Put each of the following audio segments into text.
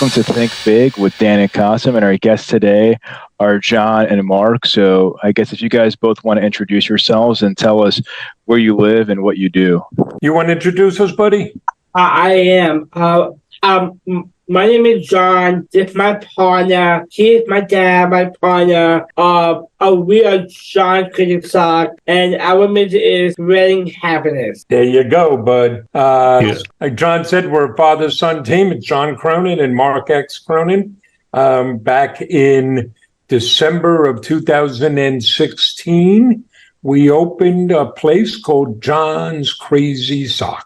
Welcome to Think Big with Dan and Qasim, and our guests today are John and Mark. So, I guess if you guys both want to introduce yourselves and tell us where you live and what you do. You want to introduce us, buddy? Uh, I am. Uh, um, m- my name is John. This is my partner. He is my dad, my partner. Uh, uh we are John Cricket Sock, and our mission is spreading happiness. There you go, bud. Uh, Yes. Like John said, we're a father son team. It's John Cronin and Mark X. Cronin. Um, back in December of 2016, we opened a place called John's Crazy Socks,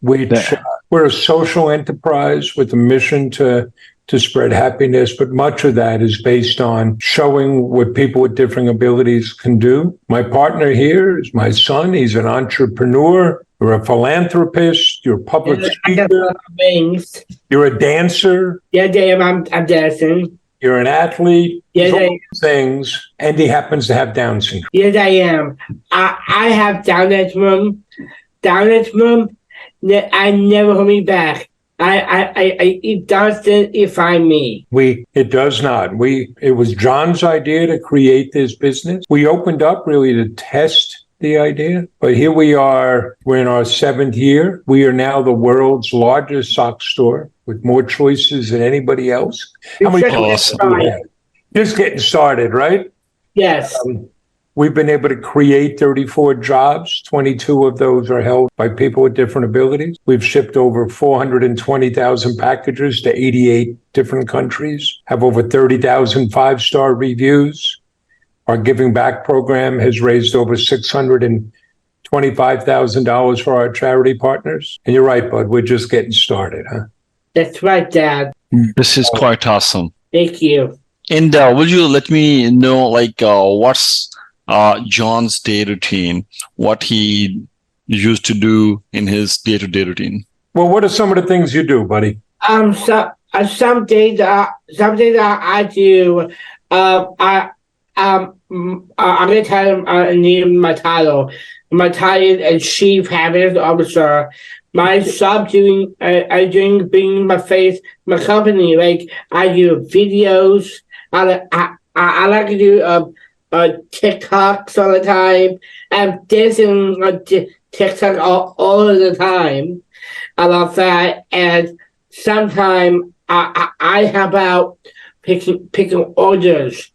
which uh, we're a social enterprise with a mission to to spread happiness, but much of that is based on showing what people with different abilities can do. My partner here is my son. He's an entrepreneur. You're a philanthropist. You're a public speaker. wings. You're a dancer. Yeah, damn, I'm, I'm dancing. You're an athlete. Yes, He's all I- these things, and he happens to have Down syndrome. Yes, I am. I, I have Down syndrome. Down syndrome. Ne- I never hold me back. I, I, I, I it doesn't define me. We it does not. We it was John's idea to create this business. We opened up really to test the idea, but here we are. We're in our seventh year. We are now the world's largest sock store with more choices than anybody else. How many Awesome. do we fine. have? Just getting started, right? Yes. Um, We've been able to create 34 jobs. 22 of those are held by people with different abilities. We've shipped over 420,000 packages to 88 different countries, have over 30,000 five star reviews. Our Giving Back program has raised over $625,000 for our charity partners. And you're right, bud, we're just getting started, huh? That's right, Dad. This is quite awesome. Thank you. And uh, will you let me know, like, uh, what's uh, John's day routine? What he used to do in his day-to-day routine? Well, what are some of the things you do, buddy? Um, so, uh, some days, uh, some days uh, I do, uh, I, um, uh, I'm gonna tell him, uh, name my title. My title is Chief Happiness Officer. My job doing, uh, I doing being my face, my company. Like I do videos. I, I, I, I like to do, uh, uh, TikToks all the time. I'm dancing on Ti- TikTok all, all of the time. Love that. And sometimes I, I I help out picking picking orders.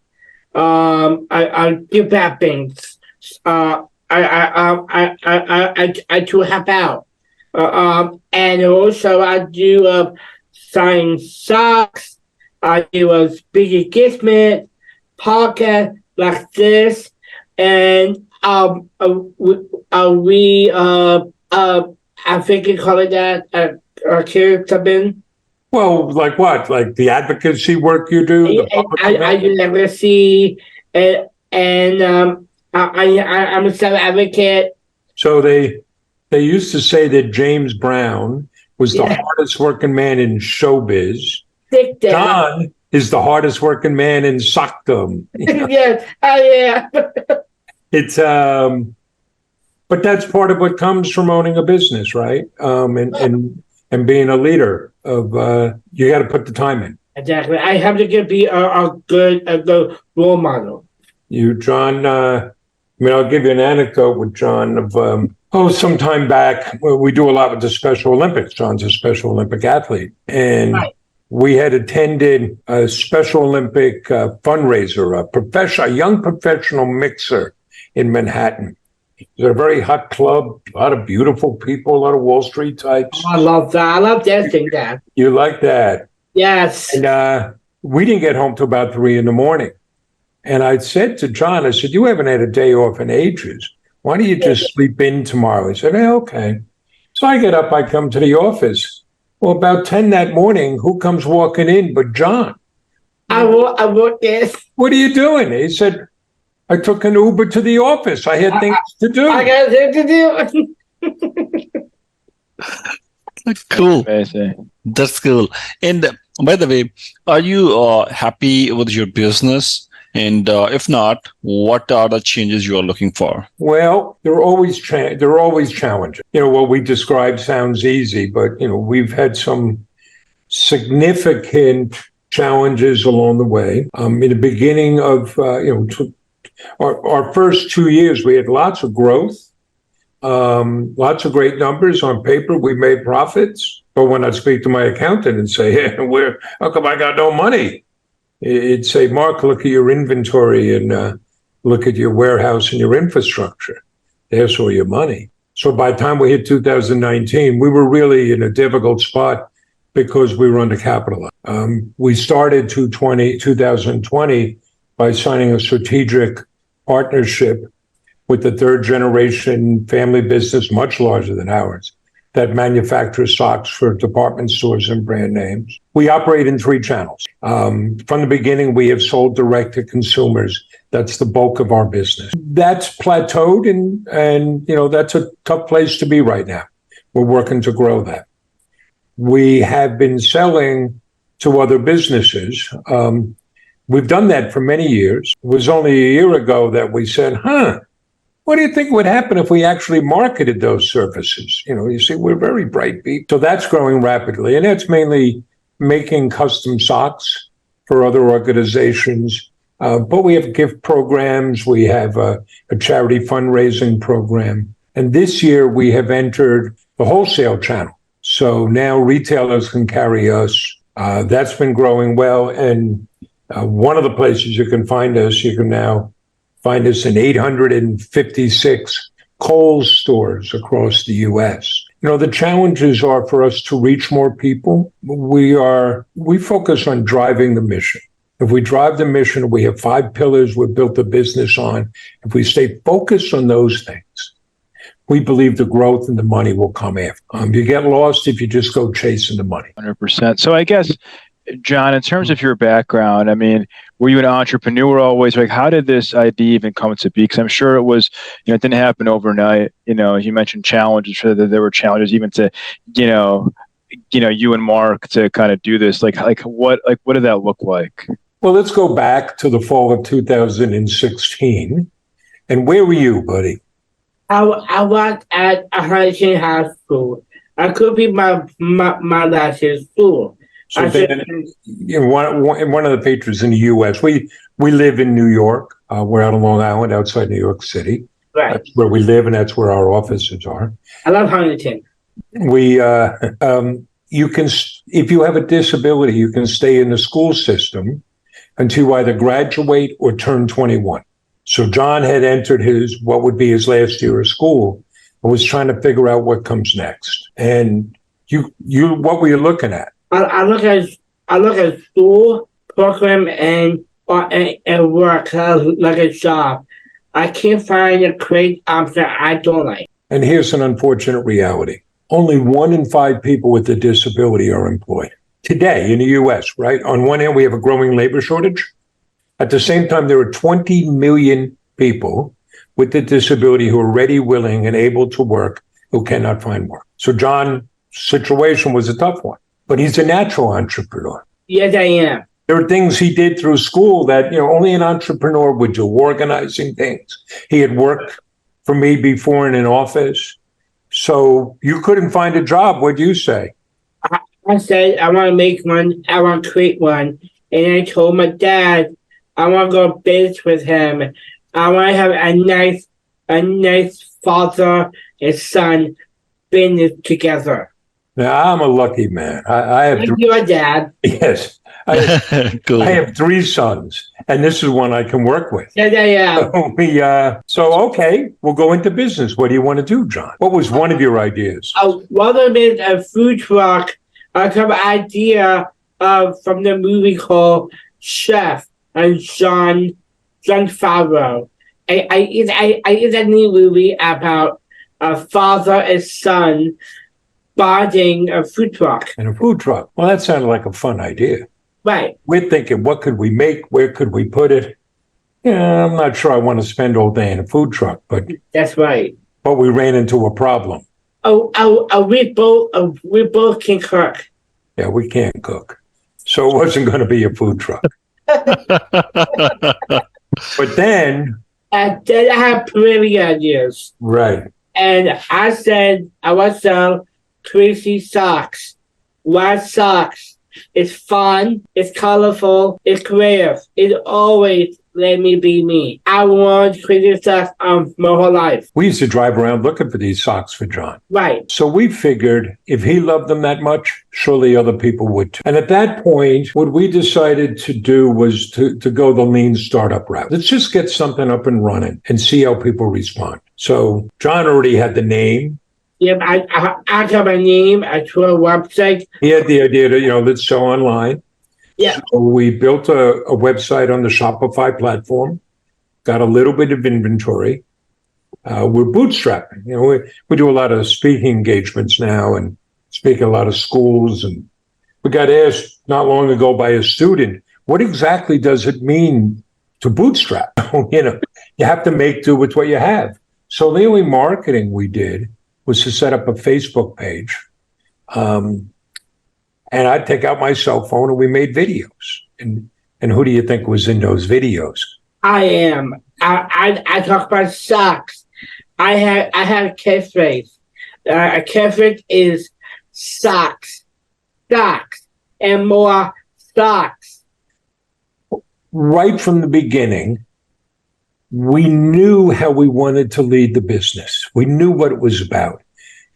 Um, I I give back things. Uh, I I I I I I, I do help out. Uh, um, and also I do uh, sign socks. I do a speaker engagement podcast like this, and um, uh, we, uh, we uh uh I think you call it that uh, uh character bin. Well, like what? Like the advocacy work you do? the I, I do legacy and and um I, I I'm a self advocate. So they they used to say that James Brown was the Yeah. hardest working man in showbiz. Down. John is the hardest working man in sockdom. yes, I am. It's um, but that's part of what comes from owning a business, right? Um, and and and being a leader of uh, you got to put the time in. Exactly. I have to get be a, a good a good role model. You, John. Uh, I mean, I'll give you an anecdote with John of um, oh, some time back. Well, we do a lot with the Special Olympics. John's a Special Olympic athlete, and Right. We had attended a Special Olympic uh, fundraiser, a professional, a young professional mixer in Manhattan. It was a very hot club, a lot of beautiful people, a lot of Wall Street types. I love that. I love dancing that. You like that? Yes. And uh, we didn't get home till about three in the morning. And I said to John, I said, You haven't had a day off in ages. Why don't you just sleep in tomorrow? He said, "Yeah, okay. So I get up, I come to the office. Well, about 10 that morning, who comes walking in but John? I will I will this. What are you doing? He said, I took an Uber to the office. I had things to do. I got things to do. That's cool. Amazing. That's cool. And uh, by the way, are you uh, happy with your business? And uh, if not, what are the changes you are looking for? Well, they're always cha- they're always challenging. You know, what we describe sounds easy, but you know, we've had some significant challenges along the way. Um, in the beginning of, uh, you know, tw- our, our first two years, we had lots of growth, um, lots of great numbers on paper. We made profits. But when I speak to my accountant and say, hey, where, how come I got no money? It'd say, Mark, look at your inventory and uh, look at your warehouse and your infrastructure. There's all your money. So by the time we hit 2019, we were really in a difficult spot because we were undercapitalized. Um, we started 2020, 2020 by signing a strategic partnership with the third generation family business, much larger than ours, that manufactures socks for department stores and brand names. We operate in three channels. Um, from the beginning, we have sold direct to consumers. That's the bulk of our business. That's plateaued, and and you know that's a tough place to be right now. We're working to grow that. We have been selling to other businesses. Um, we've done that for many years. It was only a year ago that we said, "Huh." What do you think would happen if we actually marketed those services? You know, you see, we're very bright people. So that's growing rapidly. And that's mainly making custom socks for other organizations. Uh, but we have gift programs, we have a, a charity fundraising program. And this year we have entered the wholesale channel. So now retailers can carry us. Uh, that's been growing well. And uh, one of the places you can find us, you can now find us in 856 Kohl's stores across the US. You know, the challenges are for us to reach more people. We are, we focus on driving the mission. If we drive the mission, we have five pillars we've built the business on. If we stay focused on those things, we believe the growth and the money will come after. Um, you get lost if you just go chasing the money. 100%. So I guess, John, in terms hmm. of your background, I mean, were you an entrepreneur always? Like, how did this idea even come to be? Because I'm sure it was, you know, it didn't happen overnight. You know, you mentioned challenges. Sure that there were challenges even to, you know, you know, you and Mark to kind of do this. Like, like what, like, what did that look like? Well, let's go back to the fall of 2016. And where were you, buddy? I, I was at a High School. I could be my my, my last year school. So then, you know, one, one one of the patrons in the U.S. We we live in New York. Uh, we're out on Long Island, outside New York City. right. That's where we live, and that's where our offices are. I love Huntington. We uh, um, you can if you have a disability, you can stay in the school system until you either graduate or turn 21. So John had entered his what would be his last year of school and was trying to figure out what comes next. And you you what were you looking at? I, I look at I look at school program and or and, and work uh, like a job. I can't find a great option I don't like. And here's an unfortunate reality. Only one in five people with a disability are employed today in the US, right? On one hand, we have a growing labor shortage. At the same time, there are 20 million people with a disability who are ready, willing, and able to work who cannot find work. So John's situation was a tough one, but he's a natural entrepreneur. Yes, I am. There are things he did through school that, you know, only an entrepreneur would do, organizing things. He had worked for me before in an office. So you couldn't find a job. What'd you say? I said I want to make one. I want to create one, and I told my dad I want to go business with him. I want to have a nice, a nice father and son business together. Now, I'm a lucky man. I, I have, Like th- your dad. yes, I, cool. I have three sons, and this is one I can work with. Yeah, yeah, yeah. So we, uh, so okay, we'll go into business. What do you want to do, John? What was one of your ideas? I want to make a food truck. I have an idea uh, from the movie called Chef and John Jon Favreau. I I it's I, I it's a new movie about a father and son bonding a food truck. And a food truck. Well, that sounded like a fun idea. Right. We're thinking, what could we make? Where could we put it? Yeah, I'm not sure I want to spend all day in a food truck, but That's right. but we ran into a problem. Oh, oh, oh we both uh, we both can cook. Yeah, we can't cook. So it wasn't going to be a food truck. But then, And then I have plenty ideas. right, and I said I want to crazy socks, white socks, It's fun. It's colorful. It's creative. It always let me be me. I want this stuff um, my whole life. We used to drive around looking for these socks for John. Right. So we figured if he loved them that much, surely other people would too. And at that point, what we decided to do was to, to go the lean startup route. Let's just get something up and running and see how people respond. So John already had the name. Yep. I I, I got my name. I to a website. He had the idea to, you know, let's sell online. Yeah. So we built a, a website on the Shopify platform, got a little bit of inventory. Uh, we're bootstrapping. You know, we, we do a lot of speaking engagements now and speak at a lot of schools. And we got asked not long ago by a student, what exactly does it mean to bootstrap? you know, you have to make do with what you have. So the only marketing we did was to set up a Facebook page. Um, and I'd take out my cell phone and we made videos. And and who do you think was in those videos? I am. I I, I talk about socks. I have I have a catchphrase. Uh, a catchphrase is socks, socks, and more socks. Right from the beginning, we knew how we wanted to lead the business. We knew what it was about.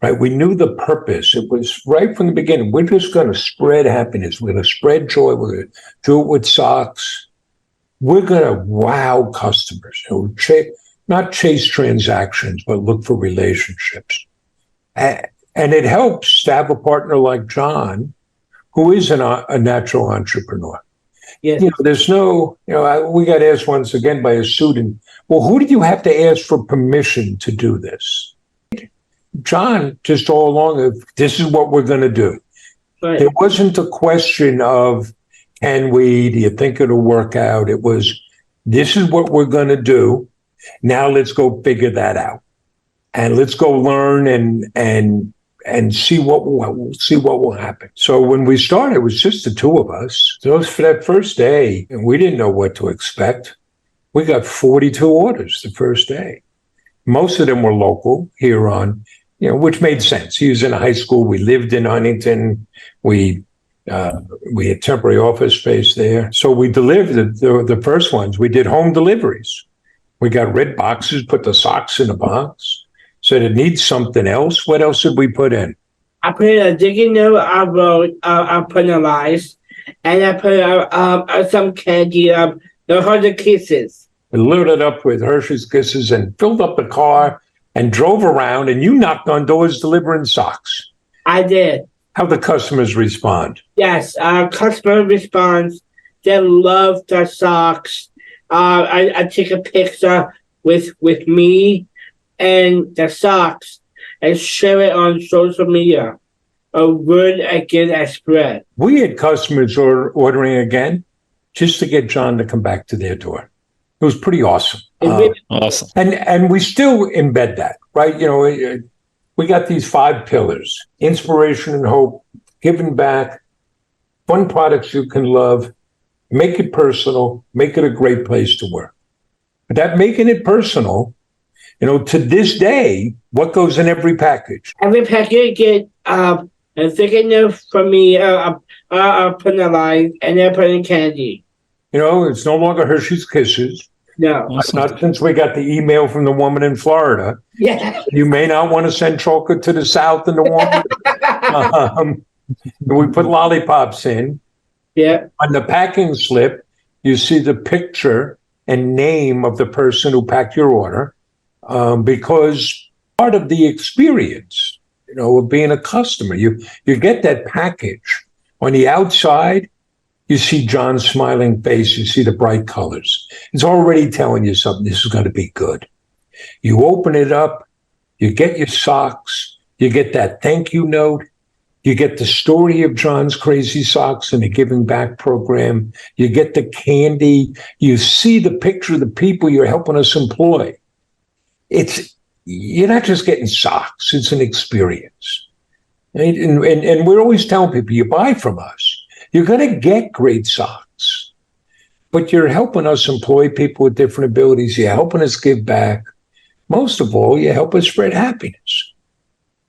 Right? We knew the purpose. It was right from the beginning. We're just going to spread happiness. We're going to spread joy. We're going to do it with socks. We're going to wow customers. You know, not chase transactions, but look for relationships. And, and it helps to have a partner like John, who is an, a natural entrepreneur. Yes. You know, there's no, you know, I, we got asked once again by a student, well, who did you have to ask for permission to do this? John, just all along, this is what we're going to do. Right. It wasn't a question of, can we, do you think it'll work out? It was, this is what we're going to do. Now let's go figure that out. And let's go learn and, and, and see what will see what will happen. So when we started, it was just the two of us. So for that first day, and we didn't know what to expect. We got 42 orders the first day. Most of them were local here on, you know, which made sense. He was in high school. We lived in Huntington. We uh, we had temporary office space there. So we delivered the, the, the first ones. We did home deliveries. We got red boxes, put the socks in a box. Said it needs something else. What else did we put in? I put in a digging note I wrote uh, I penalized, and I put uh, um, uh, some candy, um, the hundred kisses. We loaded up with Hershey's Kisses and filled up the car and drove around. And you knocked on doors delivering socks. I did. How the customers respond? Yes, uh, customer response. They love the socks. Uh, I, I take a picture with with me and the socks and share it on social media. A word again I spread. We had customers or ordering again just to get John to come back to their door. It was pretty awesome. Uh, Awesome. and and we still embed that right you know we got these five pillars inspiration and hope giving back fun products you can love make it personal make it a great place to work but that making it personal you know to this day what goes in every package Every packet get um a thick note from me uh, uh, uh penalized and then put in candy. you know it's no longer hershey's kisses No. Awesome. not since we got the email from the woman in florida Yeah. you may not want to send chocolate to the south and the warm um, we put lollipops in yeah. on the packing slip, you see the picture and name of the person who packed your order, um, because part of the experience, you know, of being a customer, you you get that package on the outside. You see John's smiling face. You see the bright colors. It's already telling you something. This is going to be good. You open it up. You get your socks. You get that thank you note. You get the story of John's Crazy Socks and the Giving Back program. You get the candy. You see the picture of the people you're helping us employ. It's you're not just getting socks; it's an experience. Right? And, and, and we're always telling people, you buy from us, you're going to get great socks, but you're helping us employ people with different abilities. You're helping us give back. Most of all, you help us spread happiness.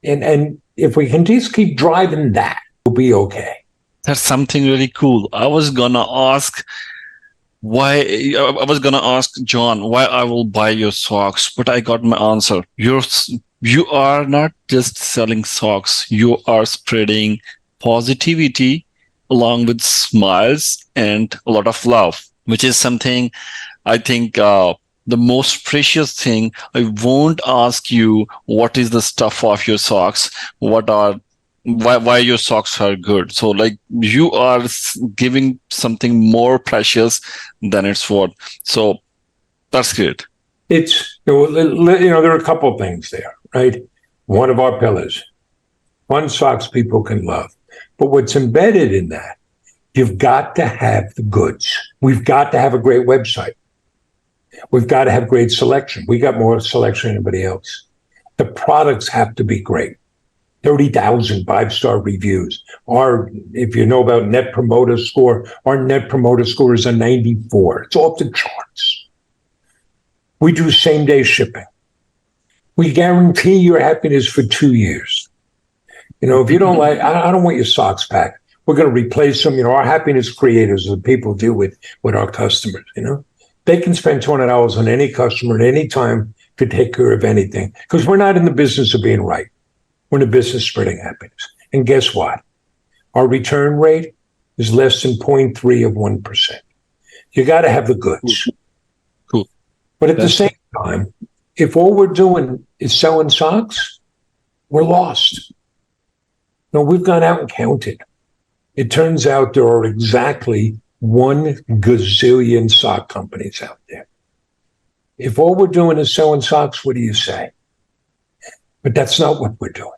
And and if we can just keep driving that, we'll be okay. That's something really cool. I was gonna ask why I was gonna ask John why I will buy your socks, but I got my answer. You're you are not just selling socks, you are spreading positivity along with smiles and a lot of love, which is something I think uh, the most precious thing. I won't ask you what is the stuff of your socks, what are why why your socks are good. So like you are giving something more precious than it's worth. So that's good. It's you know, there are a couple of things there, right? One of our pillars, one socks people can love, but what's embedded in that, you've got to have the goods. We've got to have a great website. We've got to have great selection. We got more selection than anybody else. The products have to be great. 30,000 five star reviews. Our, if you know about Net Promoter Score, our Net Promoter Score is a 94. It's off the charts. We do same day shipping. We guarantee your happiness for two years. You know, if you don't like, I, don't want your socks back. We're going to replace them. You know, our happiness creators are the people deal with with our customers. You know, they can spend two hundred dollars on any customer at any time to take care of anything because we're not in the business of being right. We're in the business spreading happiness. And guess what? Our return rate is less than 0.3 of 1%. You got to have the goods. Cool. But at That's the same time, if all we're doing is selling socks, we're lost. No, we've gone out and counted. It turns out there are exactly one gazillion sock companies out there. If all we're doing is selling socks, what do you say? But that's not what we're doing.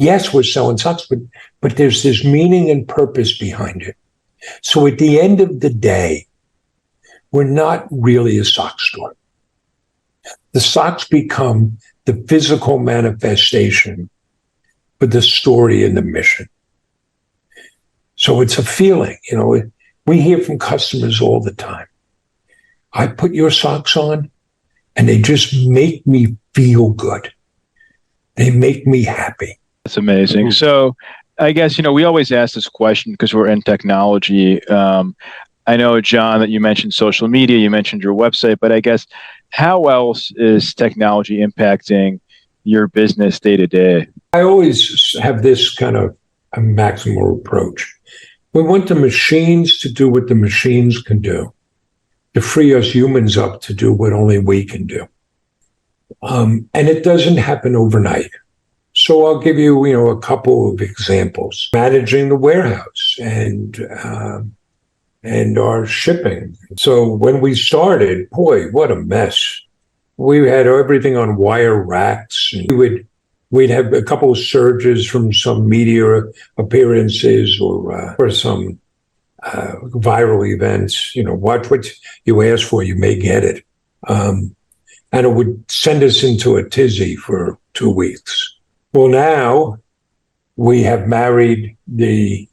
Yes, we're selling socks, but but there's this meaning and purpose behind it. So at the end of the day, we're not really a sock store. The socks become the physical manifestation for the story and the mission. So it's a feeling, you know, we hear from customers all the time. I put your socks on and they just make me feel good. They make me happy. That's amazing. Mm-hmm. So I guess, you know, we always ask this question because we're in technology. Um, I know, John, that you mentioned social media, you mentioned your website, but I guess how else is technology impacting your business day to day? I always have this kind of a maximal approach. We want the machines to do what the machines can do, to free us humans up to do what only we can do. Um, and it doesn't happen overnight. So I'll give you, you know, a couple of examples. Managing the warehouse and um, and our shipping. So when we started, boy, what a mess. We had everything on wire racks. We would we'd have a couple of surges from some media appearances or uh, or some uh, viral events. You know, watch what you ask for, you may get it. Um, and it would send us into a tizzy for two weeks. Well, now we have married the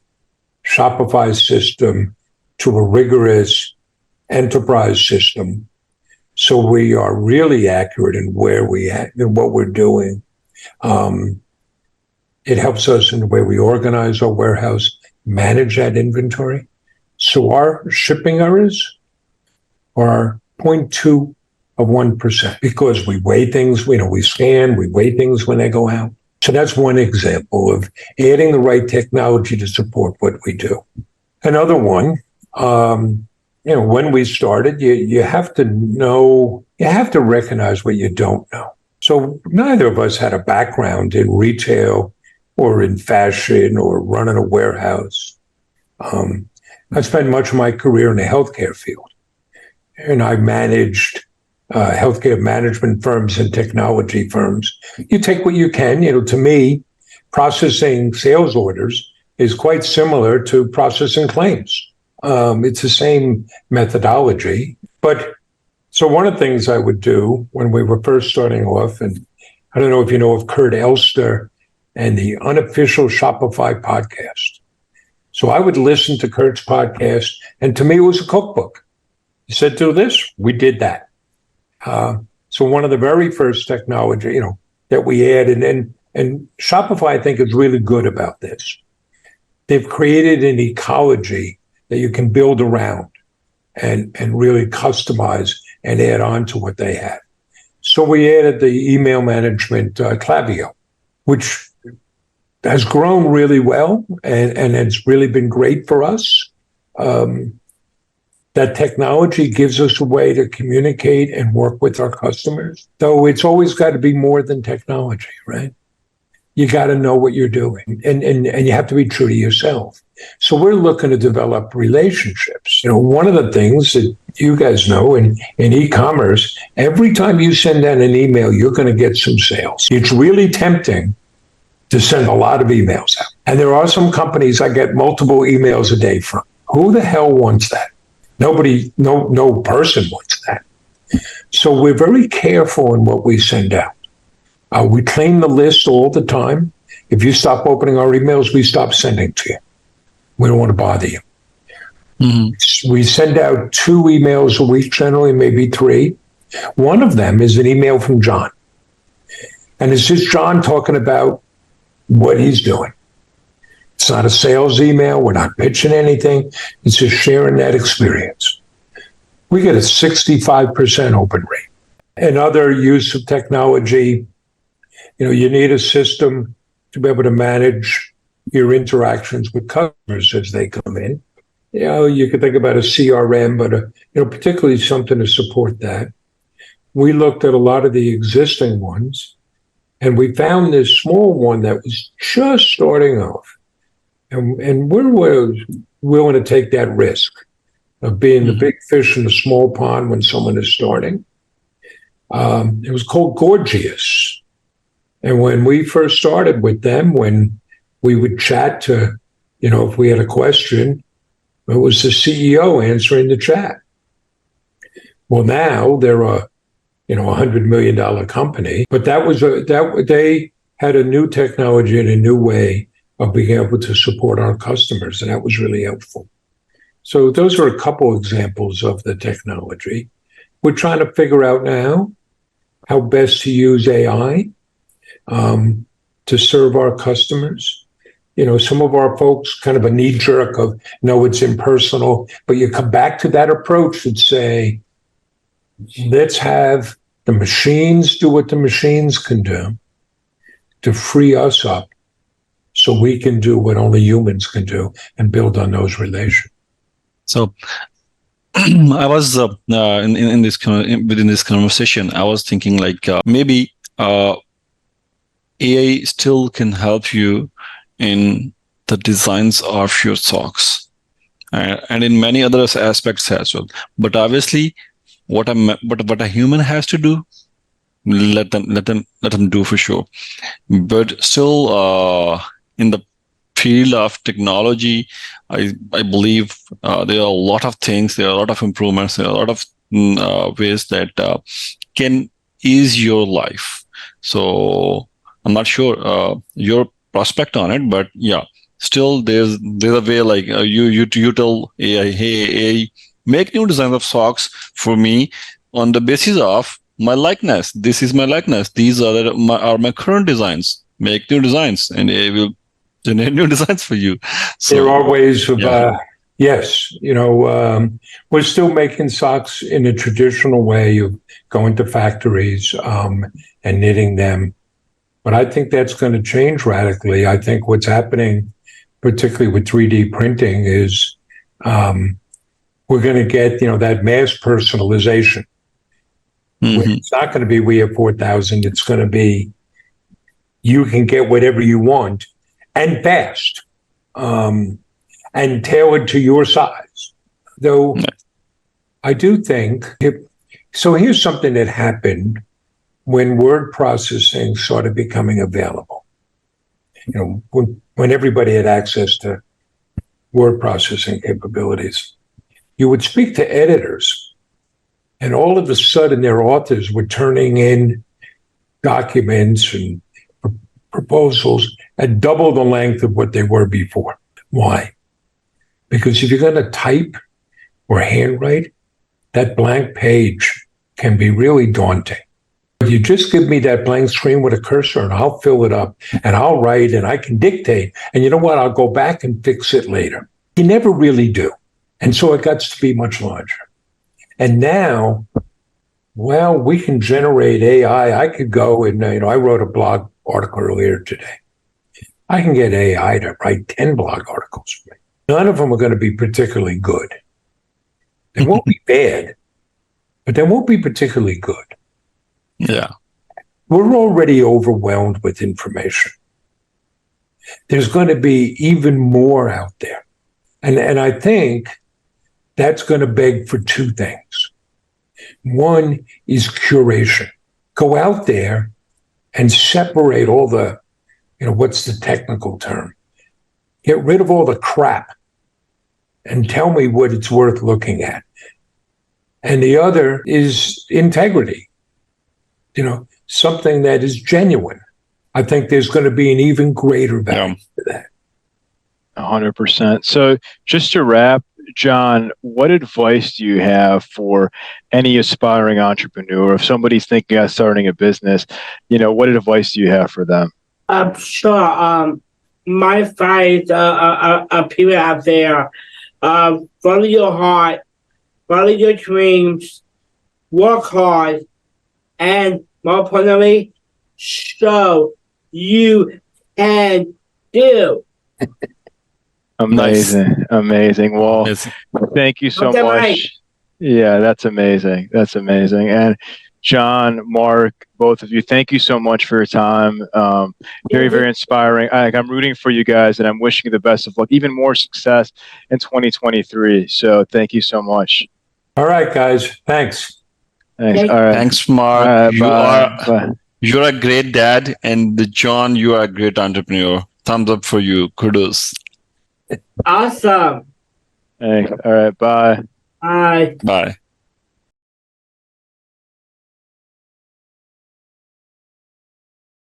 Shopify system to a rigorous enterprise system. So we are really accurate in where we at in what we're doing. Um, it helps us in the way we organize our warehouse, manage that inventory. So our shipping errors are 0.2 of 1% because we weigh things, you know, we scan, we weigh things when they go out. So that's one example of adding the right technology to support what we do. Another one, um, you know, when we started, you, you have to know, you have to recognize what you don't know. So neither of us had a background in retail or in fashion or running a warehouse. Um, I spent much of my career in the healthcare field, and I managed uh, healthcare management firms and technology firms. You take what you can. You know, to me, processing sales orders is quite similar to processing claims. Um, it's the same methodology. But so one of the things I would do when we were first starting off, and I don't know if you know of Kurt Elster and the unofficial Shopify podcast. So I would listen to Kurt's podcast, and to me, it was a cookbook. He said, Do this, we did that. Uh, so one of the very first technology, you know, that we added, and and Shopify, I think, is really good about this. they've created an ecology that you can build around and, and really customize and add on to what they have. So we added the email management uh, Klaviyo, which has grown really well and, and it's really been great for us. Um, that technology gives us a way to communicate and work with our customers. Though it's always got to be more than technology, right? You got to know what you're doing and, and, and you have to be true to yourself. So we're looking to develop relationships. You know, one of the things that you guys know in, in e-commerce, every time you send out an email, you're going to get some sales. It's really tempting to send a lot of emails out. And there are some companies I get multiple emails a day from. Who the hell wants that? Nobody, no, no person wants that. So we're very careful in what we send out. Uh, we clean the list all the time. If you stop opening our emails, we stop sending to you. We don't want to bother you. Mm-hmm. We send out two emails a week, generally, maybe three. One of them is an email from John. And it's just John talking about what he's doing. It's not a sales email. We're not pitching anything. It's just sharing that experience. We get a 65% open rate. Another use of technology, you know, you need a system to be able to manage your interactions with customers as they come in. You know, you could think about a CRM, but a, you know, particularly something to support that. We looked at a lot of the existing ones, and we found this small one that was just starting off and, and we're willing to take that risk of being the mm-hmm. big fish in the small pond when someone is starting. Um, it was called Gorgias. And when we first started with them, when we would chat to, you know, if we had a question, it was the CEO answering the chat. Well, now they're a, you know, a hundred million dollar company, but that was a, that they had a new technology and a new way of being able to support our customers. And that was really helpful. So those are a couple examples of the technology. We're trying to figure out now how best to use AI um, to serve our customers. You know, some of our folks kind of a knee jerk of no, it's impersonal, but you come back to that approach and say, let's have the machines do what the machines can do to free us up so we can do what only humans can do and build on those relations. So I was uh, uh, in, in this in, within this conversation, I was thinking like uh, maybe uh, AI still can help you in the designs of your socks uh, and in many other aspects as well. But obviously, what a what what a human has to do, let them let them let them do for sure. But still, uh, in the field of technology, I I believe uh, there are a lot of things, there are a lot of improvements, there are a lot of mm, uh, ways that uh, can ease your life. So I'm not sure uh, your prospect on it, but yeah, still there's there's a way like uh, you you you tell AI, hey AI, make new designs of socks for me on the basis of my likeness. This is my likeness. These are my, are my current designs. Make new designs, and it will generate new designs for you. So, there are ways of, yeah. uh, yes, you know, um, we're still making socks in a traditional way of going to factories um, and knitting them. But I think that's going to change radically. I think what's happening, particularly with 3D printing, is um, we're going to get, you know, that mass personalization. Mm-hmm. It's not going to be we have 4,000. It's going to be you can get whatever you want and fast um, and tailored to your size. Though I do think so. Here's something that happened when word processing started becoming available. You know, when, when everybody had access to word processing capabilities, you would speak to editors, and all of a sudden, their authors were turning in documents and proposals at double the length of what they were before. Why? Because if you're going to type or handwrite, that blank page can be really daunting. But you just give me that blank screen with a cursor and I'll fill it up and I'll write and I can dictate. And you know what? I'll go back and fix it later. You never really do. And so it gets to be much larger. And now, well, we can generate AI. I could go and, uh, you know, I wrote a blog article earlier today. I can get AI to write 10 blog articles for me. None of them are going to be particularly good. They won't be bad, but they won't be particularly good Yeah. we're already overwhelmed with information. There's going to be even more out there. And, and I think that's going to beg for two things. One is curation. Go out there and separate all the, you know, what's the technical term? Get rid of all the crap and tell me what it's worth looking at. And the other is integrity you know, something that is genuine. I think there's going to be an even greater value Yeah. to that. A hundred percent. So just to wrap, John, what advice do you have for any aspiring entrepreneur? If somebody's thinking of starting a business, you know, what advice do you have for them? Um, sure. Um, my advice, uh, uh, uh, people out there, um, follow your heart, follow your dreams, work hard, and more importantly, show you can do. Amazing, amazing. Well, Yes. thank you so Okay, much. Mike. Yeah, that's amazing. That's amazing. And John, Mark, both of you, thank you so much for your time. Um, very, very inspiring. I, I'm rooting for you guys, and I'm wishing you the best of luck, even more success in 2023. So, thank you so much. All right, guys. Thanks. Thanks. All right. Thanks, Mark. All right, you bye. are Bye. you're a great dad, and John, you are a great entrepreneur. Thumbs up for you. Kudos. Awesome. Thanks. All right. Bye. Bye. Bye.